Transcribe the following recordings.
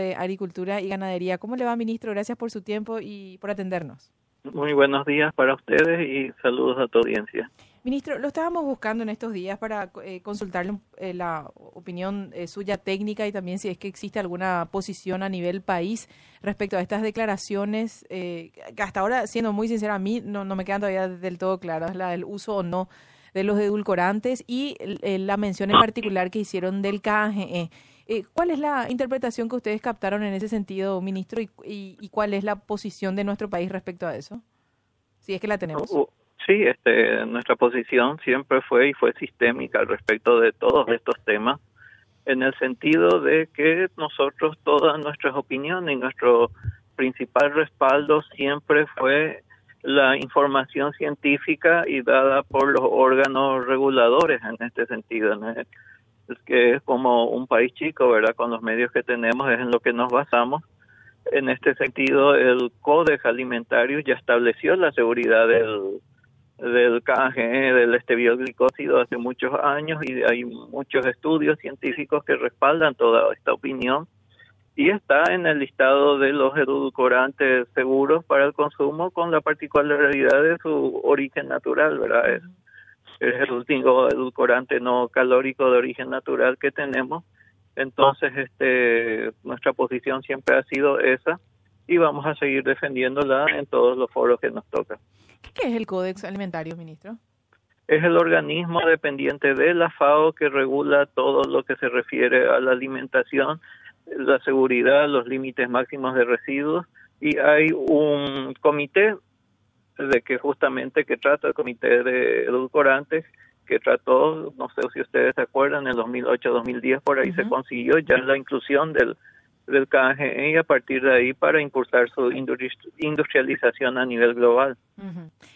de Agricultura y Ganadería. ¿Cómo le va, ministro? Gracias por su tiempo y por atendernos. Muy buenos días para ustedes y saludos a tu audiencia. Ministro, lo estábamos buscando en estarle días para eh, consultarle eh, la opinión eh, suya técnica y también si es que existe alguna posición a nivel país respecto a estas declaraciones, que hasta ahora, siendo muy sincera, a mí no, no me quedan todavía del todo claras la del uso o no de los edulcorantes y la mención en particular que hicieron del KGE. Eh, ¿Cuál es la interpretación que ustedes captaron en ese sentido, ministro, y, cuál es la posición de nuestro país respecto a eso? Si es que la tenemos. Uh, sí, este, nuestra posición siempre fue y fue sistémica al respecto de todos estos temas, en el sentido de que nosotros todas nuestras opiniones y nuestro principal respaldo siempre fue la información científica y dada por los órganos reguladores en este sentido. Es que es como un país chico, ¿verdad? Con los medios que tenemos es en lo que nos basamos. En este sentido, el Códex Alimentario ya estableció la seguridad del, del KGE, del estebioglicósido hace muchos años y hay muchos estudios científicos que respaldan toda esta opinión y está en el listado de los edulcorantes seguros para el consumo con la particularidad de su origen natural, ¿verdad? El último edulcorante no calórico de origen natural que tenemos. Entonces, este, nuestra posición siempre ha sido esa y vamos a seguir defendiéndola en todos los foros que nos tocan. ¿Qué es el Códex Alimentario, ministro? Es el organismo dependiente de la FAO que regula todo lo que se refiere a la alimentación la seguridad, los límites máximos de residuos y hay un comité de que justamente que trata el comité de edulcorantes que trató, no sé si ustedes se acuerdan, en el 2008-2010 por ahí se consiguió ya la inclusión del del KGE y a partir de ahí para impulsar su industrialización a nivel global.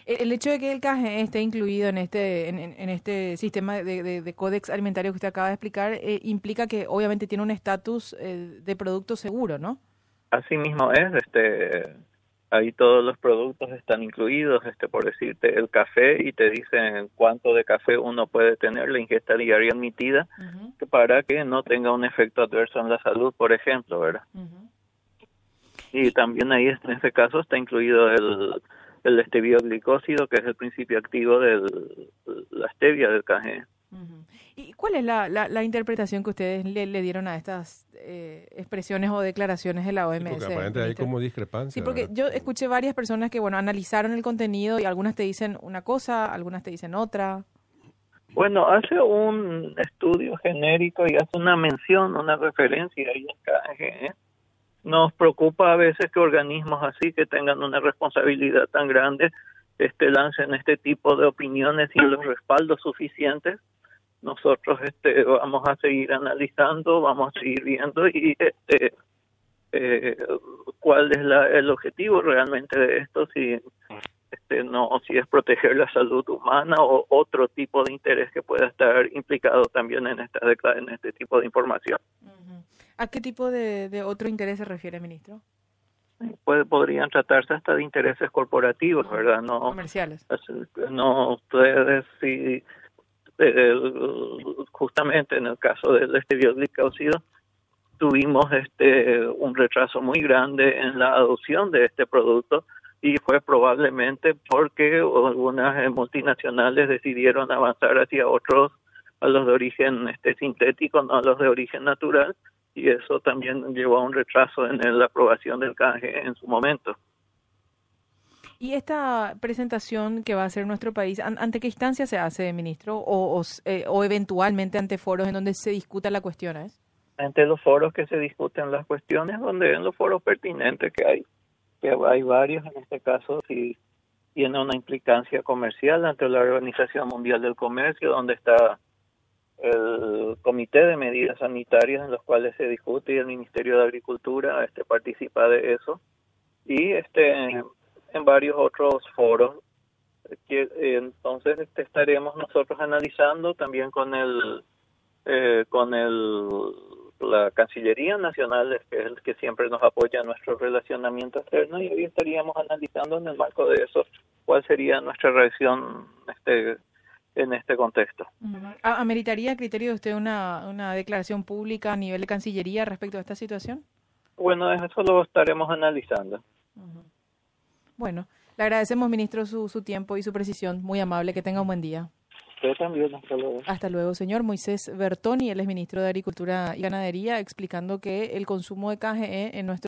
El hecho de que el KGE esté incluido en este en, este sistema de, de, códex alimentario que usted acaba de explicar eh, implica que obviamente tiene un estatus eh, de producto seguro, ¿no? Así mismo es, este ahí todos los productos están incluidos, este por decirte el café y te dicen cuánto de café uno puede tener, la ingesta diaria admitida, para que no tenga un efecto adverso en la salud, por ejemplo, ¿verdad? Y también ahí en este caso está incluido el, el que es el principio activo de la stevia del café. ¿Y cuál es la, la, interpretación que ustedes le, le dieron a estas eh, expresiones o declaraciones de la OMS? porque aparentemente hay como discrepancia. Sí, porque yo escuché varias personas que, bueno, analizaron el contenido y algunas te dicen una cosa, algunas te dicen otra. Bueno, hace un estudio genérico y hace una mención, una referencia ahí en Nos preocupa a veces que organismos así que tengan una responsabilidad tan grande este lancen este tipo de opiniones sin los respaldos suficientes nosotros este vamos a seguir analizando, vamos a seguir viendo y este eh, cuál es la, el objetivo realmente de esto si este no si es proteger la salud humana o otro tipo de interés que pueda estar implicado también en esta en este tipo de información. ¿A qué tipo de, de otro interés se refiere, ministro? Puede, podrían tratarse hasta de intereses corporativos, ¿verdad? No comerciales. No ustedes si en el caso del estebioglicósido tuvimos este un retraso muy grande en la adopción de este producto y fue probablemente porque algunas multinacionales decidieron avanzar hacia otros a los de origen este sintético no a los de origen natural y eso también llevó a un retraso en la aprobación del canje en su momento. ¿Y esta presentación que va a hacer nuestro país, ante qué instancia se hace, ministro? O, eh, o, eventualmente ante foros en donde se discuta la cuestión? ¿es? Ante los foros que se discuten las cuestiones, donde en los foros pertinentes que hay, que hay varios, en este caso, si tiene una implicancia comercial ante la Organización Mundial del Comercio, donde está el Comité de Medidas Sanitarias en los cuales se discute y el Ministerio de Agricultura este participa de eso y este en varios otros foros. Que, entonces este, estaremos nosotros analizando también con el eh, con el la Cancillería Nacional, que es el que siempre nos apoya en nuestro relacionamiento externo, y hoy estaríamos analizando en el marco de eso cuál sería nuestra reacción este, en este contexto. ¿Ameritaría, criterio de usted, una, una declaración pública a nivel de Cancillería respecto a esta situación? Bueno, eso lo estaremos analizando. Bueno, le agradecemos, ministro, su, su tiempo y su precisión. Muy amable. Que tenga un buen día. Usted también. Hasta luego. Hasta luego, señor Moisés Bertoni. Él es ministro de Agricultura y Ganadería, explicando que el consumo de KGE en nuestro